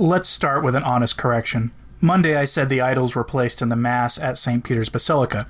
Let's start with an honest correction. Monday, I said the idols were placed in the Mass at St. Peter's Basilica.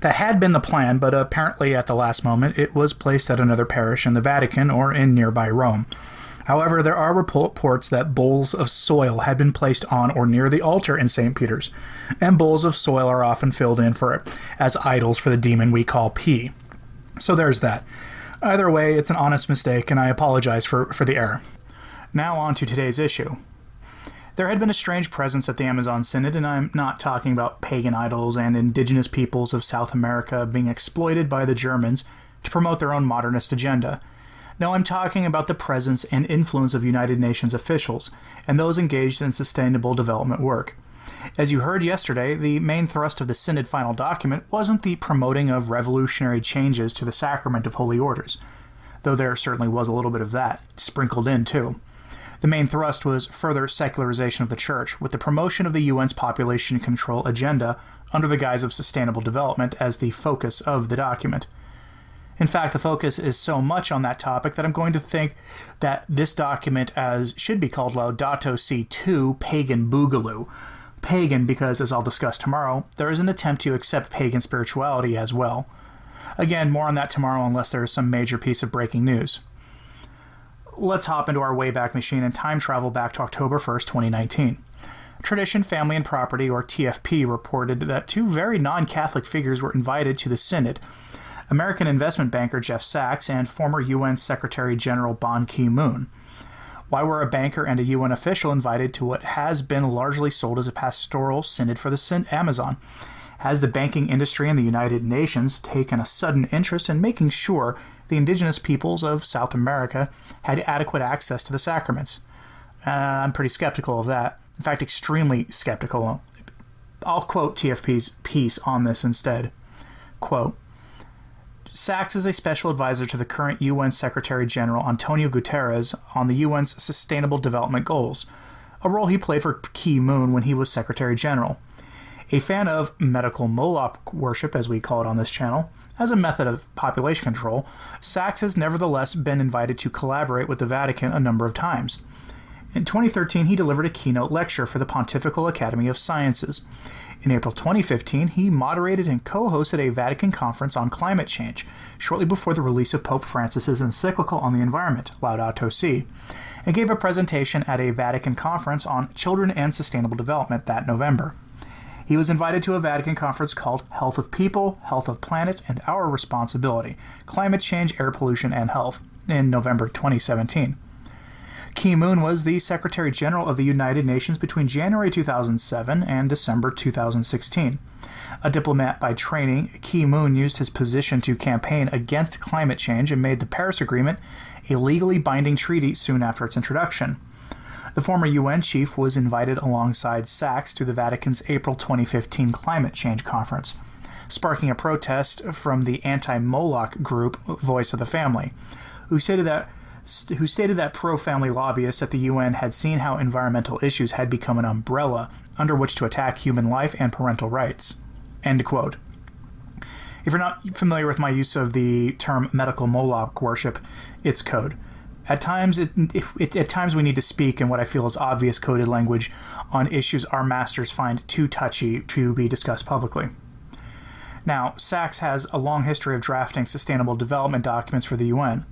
That had been the plan, but apparently at the last moment it was placed at another parish in the Vatican or in nearby Rome. However, there are reports that bowls of soil had been placed on or near the altar in St. Peter's, and bowls of soil are often filled in for as idols for the demon we call P. So there's that. Either way, it's an honest mistake, and I apologize for, for the error. Now on to today's issue. There had been a strange presence at the Amazon Synod, and I'm not talking about pagan idols and indigenous peoples of South America being exploited by the Germans to promote their own modernist agenda. No, I'm talking about the presence and influence of United Nations officials and those engaged in sustainable development work. As you heard yesterday, the main thrust of the Synod final document wasn't the promoting of revolutionary changes to the sacrament of holy orders, though there certainly was a little bit of that sprinkled in too. The main thrust was further secularization of the church, with the promotion of the UN's population control agenda under the guise of sustainable development as the focus of the document. In fact, the focus is so much on that topic that I'm going to think that this document as should be called Laudato Si 2 Pagan Boogaloo. Pagan because, as I'll discuss tomorrow, there is an attempt to accept pagan spirituality as well. Again, more on that tomorrow unless there is some major piece of breaking news. Let's hop into our Wayback Machine and time travel back to October 1st, 2019. Tradition, Family, and Property, or TFP, reported that two very non Catholic figures were invited to the Synod American investment banker Jeff Sachs, and former UN Secretary General Ban Ki moon. Why were a banker and a UN official invited to what has been largely sold as a pastoral synod for the Amazon? Has the banking industry and the United Nations taken a sudden interest in making sure the indigenous peoples of South America had adequate access to the sacraments? Uh, I'm pretty skeptical of that. In fact, extremely skeptical. I'll quote TFP's piece on this instead. Quote, Sachs is a special advisor to the current UN Secretary General Antonio Guterres on the UN's Sustainable Development Goals, a role he played for Ki Moon when he was Secretary General. A fan of medical Moloch worship, as we call it on this channel, as a method of population control, Sachs has nevertheless been invited to collaborate with the Vatican a number of times. In 2013, he delivered a keynote lecture for the Pontifical Academy of Sciences. In April 2015, he moderated and co hosted a Vatican conference on climate change, shortly before the release of Pope Francis's encyclical on the environment, Laudato Si, and gave a presentation at a Vatican conference on children and sustainable development that November. He was invited to a Vatican conference called Health of People, Health of Planet, and Our Responsibility Climate Change, Air Pollution, and Health in November 2017. Ki Moon was the Secretary General of the United Nations between January 2007 and December 2016. A diplomat by training, Ki Moon used his position to campaign against climate change and made the Paris Agreement a legally binding treaty soon after its introduction. The former UN chief was invited alongside Sachs to the Vatican's April 2015 climate change conference, sparking a protest from the anti Moloch group Voice of the Family, who stated that who stated that pro family lobbyists at the UN had seen how environmental issues had become an umbrella under which to attack human life and parental rights. End quote. If you're not familiar with my use of the term medical Moloch worship, it's code. At times, it, it, at times we need to speak in what I feel is obvious coded language on issues our masters find too touchy to be discussed publicly. Now, Sachs has a long history of drafting sustainable development documents for the UN.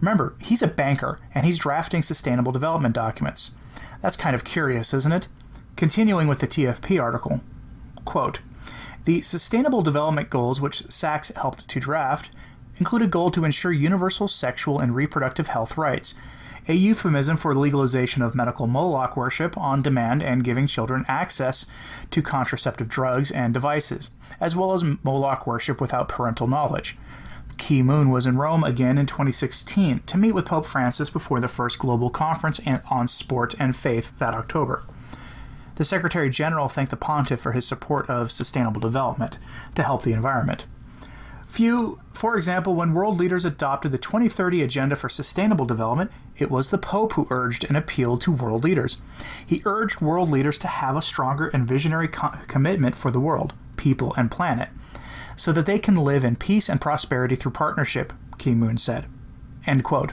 Remember, he's a banker and he's drafting sustainable development documents. That's kind of curious, isn't it? Continuing with the TFP article. Quote, the Sustainable Development Goals, which Sachs helped to draft, include a goal to ensure universal sexual and reproductive health rights, a euphemism for legalization of medical Moloch worship on demand and giving children access to contraceptive drugs and devices, as well as Moloch worship without parental knowledge. Ki Moon was in Rome again in 2016 to meet with Pope Francis before the first global conference on sport and faith that October. The Secretary General thanked the pontiff for his support of sustainable development to help the environment. Few, for example, when world leaders adopted the 2030 Agenda for Sustainable Development, it was the Pope who urged and appealed to world leaders. He urged world leaders to have a stronger and visionary co- commitment for the world, people, and planet so that they can live in peace and prosperity through partnership, Ki Moon said. End quote.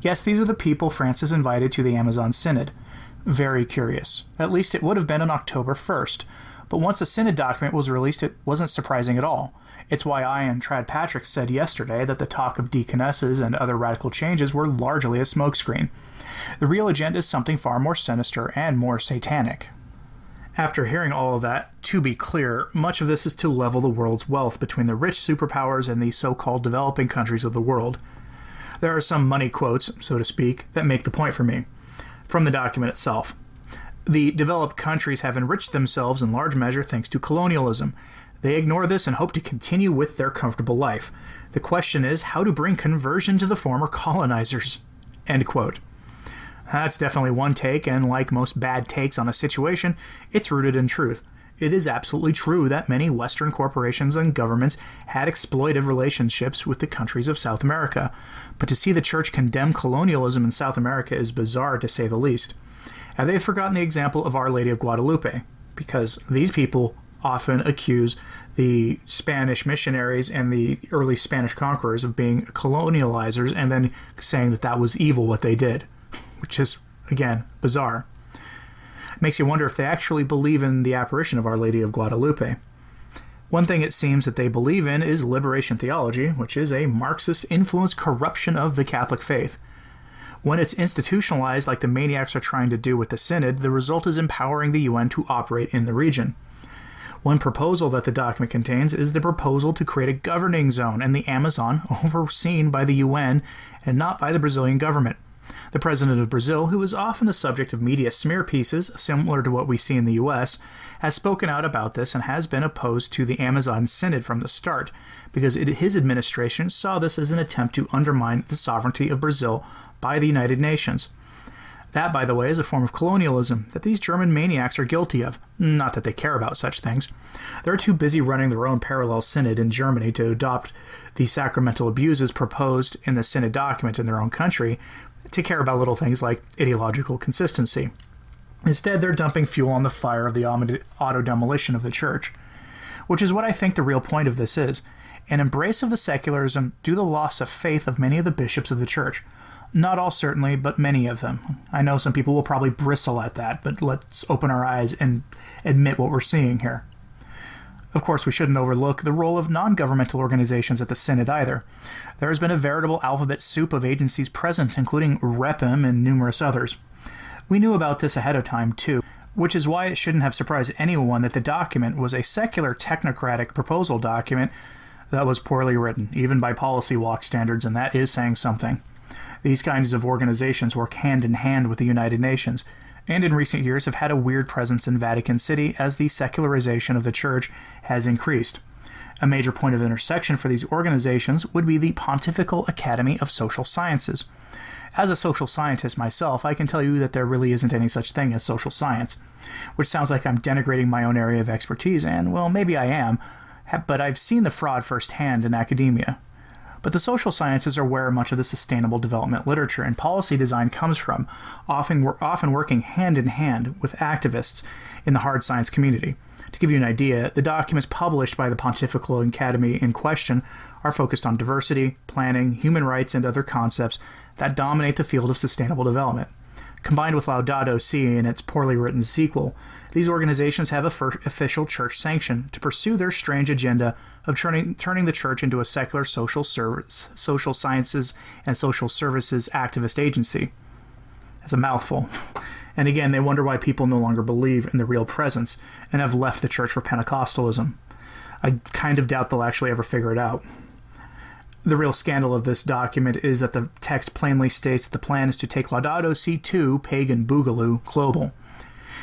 Yes, these are the people Francis invited to the Amazon Synod. Very curious. At least it would have been on October 1st. But once the Synod document was released, it wasn't surprising at all. It's why I and Trad Patrick said yesterday that the talk of deaconesses and other radical changes were largely a smokescreen. The real agenda is something far more sinister and more satanic. After hearing all of that, to be clear, much of this is to level the world's wealth between the rich superpowers and the so called developing countries of the world. There are some money quotes, so to speak, that make the point for me. From the document itself. The developed countries have enriched themselves in large measure thanks to colonialism. They ignore this and hope to continue with their comfortable life. The question is how to bring conversion to the former colonizers. End quote. That's definitely one take, and like most bad takes on a situation, it's rooted in truth. It is absolutely true that many Western corporations and governments had exploitive relationships with the countries of South America, but to see the church condemn colonialism in South America is bizarre to say the least. Have they've forgotten the example of Our Lady of Guadalupe? Because these people often accuse the Spanish missionaries and the early Spanish conquerors of being colonializers and then saying that that was evil what they did, which is, again, bizarre. Makes you wonder if they actually believe in the apparition of Our Lady of Guadalupe. One thing it seems that they believe in is liberation theology, which is a Marxist influenced corruption of the Catholic faith. When it's institutionalized like the maniacs are trying to do with the Synod, the result is empowering the UN to operate in the region. One proposal that the document contains is the proposal to create a governing zone in the Amazon overseen by the UN and not by the Brazilian government. The president of Brazil, who is often the subject of media smear pieces, similar to what we see in the US, has spoken out about this and has been opposed to the Amazon Synod from the start, because it, his administration saw this as an attempt to undermine the sovereignty of Brazil by the United Nations. That, by the way, is a form of colonialism that these German maniacs are guilty of. Not that they care about such things. They're too busy running their own parallel synod in Germany to adopt the sacramental abuses proposed in the synod document in their own country to care about little things like ideological consistency. Instead, they're dumping fuel on the fire of the auto demolition of the church, which is what I think the real point of this is an embrace of the secularism due to the loss of faith of many of the bishops of the church. Not all, certainly, but many of them. I know some people will probably bristle at that, but let's open our eyes and admit what we're seeing here. Of course, we shouldn't overlook the role of non governmental organizations at the Synod either. There has been a veritable alphabet soup of agencies present, including REPAM and numerous others. We knew about this ahead of time, too, which is why it shouldn't have surprised anyone that the document was a secular technocratic proposal document that was poorly written, even by policy walk standards, and that is saying something. These kinds of organizations work hand in hand with the United Nations, and in recent years have had a weird presence in Vatican City as the secularization of the Church has increased. A major point of intersection for these organizations would be the Pontifical Academy of Social Sciences. As a social scientist myself, I can tell you that there really isn't any such thing as social science, which sounds like I'm denigrating my own area of expertise, and well, maybe I am, but I've seen the fraud firsthand in academia. But the social sciences are where much of the sustainable development literature and policy design comes from, often, often working hand in hand with activists in the hard science community. To give you an idea, the documents published by the Pontifical Academy in question are focused on diversity, planning, human rights, and other concepts that dominate the field of sustainable development. Combined with Laudato Si and its poorly written sequel, these organizations have official church sanction to pursue their strange agenda of turning, turning the church into a secular social, service, social sciences and social services activist agency. That's a mouthful. And again, they wonder why people no longer believe in the real presence and have left the church for Pentecostalism. I kind of doubt they'll actually ever figure it out. The real scandal of this document is that the text plainly states that the plan is to take Laudato Si to pagan boogaloo global.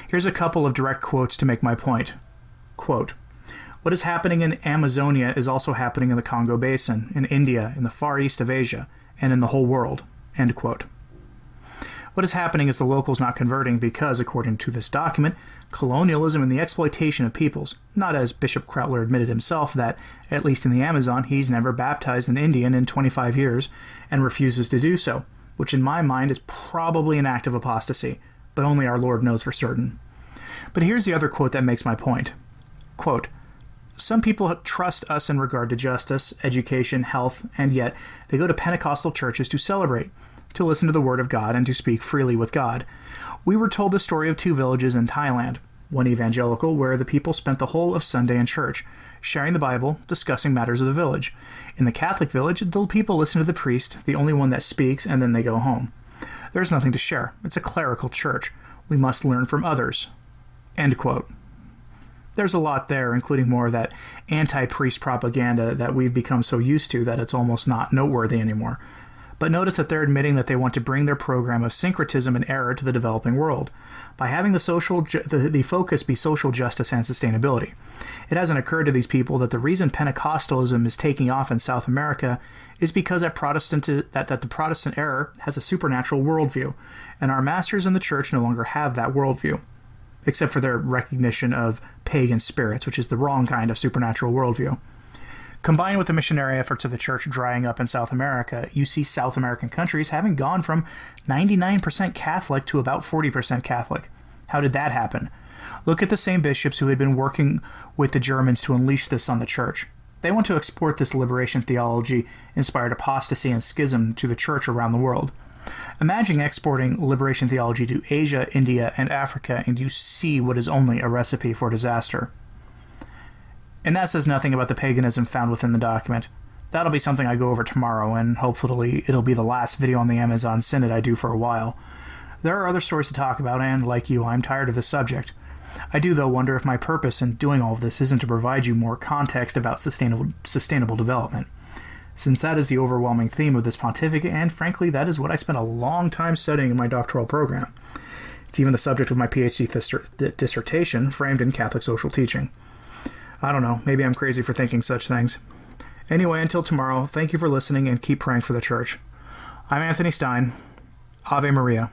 Here's a couple of direct quotes to make my point. Quote, what is happening in Amazonia is also happening in the Congo Basin, in India, in the far east of Asia, and in the whole world. End quote. What is happening is the locals not converting because, according to this document, colonialism and the exploitation of peoples, not as Bishop Krautler admitted himself that, at least in the Amazon, he's never baptized an Indian in 25 years and refuses to do so, which in my mind is probably an act of apostasy, but only our Lord knows for certain. But here's the other quote that makes my point. Quote, some people trust us in regard to justice, education, health, and yet they go to Pentecostal churches to celebrate, to listen to the Word of God and to speak freely with God. We were told the story of two villages in Thailand one evangelical, where the people spent the whole of Sunday in church, sharing the Bible, discussing matters of the village. In the Catholic village, the people listen to the priest, the only one that speaks, and then they go home. There's nothing to share. It's a clerical church. We must learn from others. End quote. There's a lot there, including more of that anti priest propaganda that we've become so used to that it's almost not noteworthy anymore. But notice that they're admitting that they want to bring their program of syncretism and error to the developing world by having the social ju- the, the focus be social justice and sustainability. It hasn't occurred to these people that the reason Pentecostalism is taking off in South America is because that Protestant that, that the Protestant error has a supernatural worldview, and our masters in the church no longer have that worldview, except for their recognition of pagan spirits, which is the wrong kind of supernatural worldview. Combined with the missionary efforts of the church drying up in South America, you see South American countries having gone from 99% Catholic to about 40% Catholic. How did that happen? Look at the same bishops who had been working with the Germans to unleash this on the church. They want to export this liberation theology inspired apostasy and schism to the church around the world. Imagine exporting liberation theology to Asia, India, and Africa, and you see what is only a recipe for disaster. And that says nothing about the paganism found within the document. That'll be something I go over tomorrow, and hopefully it'll be the last video on the Amazon Synod I do for a while. There are other stories to talk about, and like you, I'm tired of the subject. I do, though, wonder if my purpose in doing all of this isn't to provide you more context about sustainable, sustainable development. Since that is the overwhelming theme of this pontificate, and frankly, that is what I spent a long time studying in my doctoral program. It's even the subject of my PhD dissertation, framed in Catholic social teaching. I don't know, maybe I'm crazy for thinking such things. Anyway, until tomorrow, thank you for listening and keep praying for the church. I'm Anthony Stine. Ave Maria.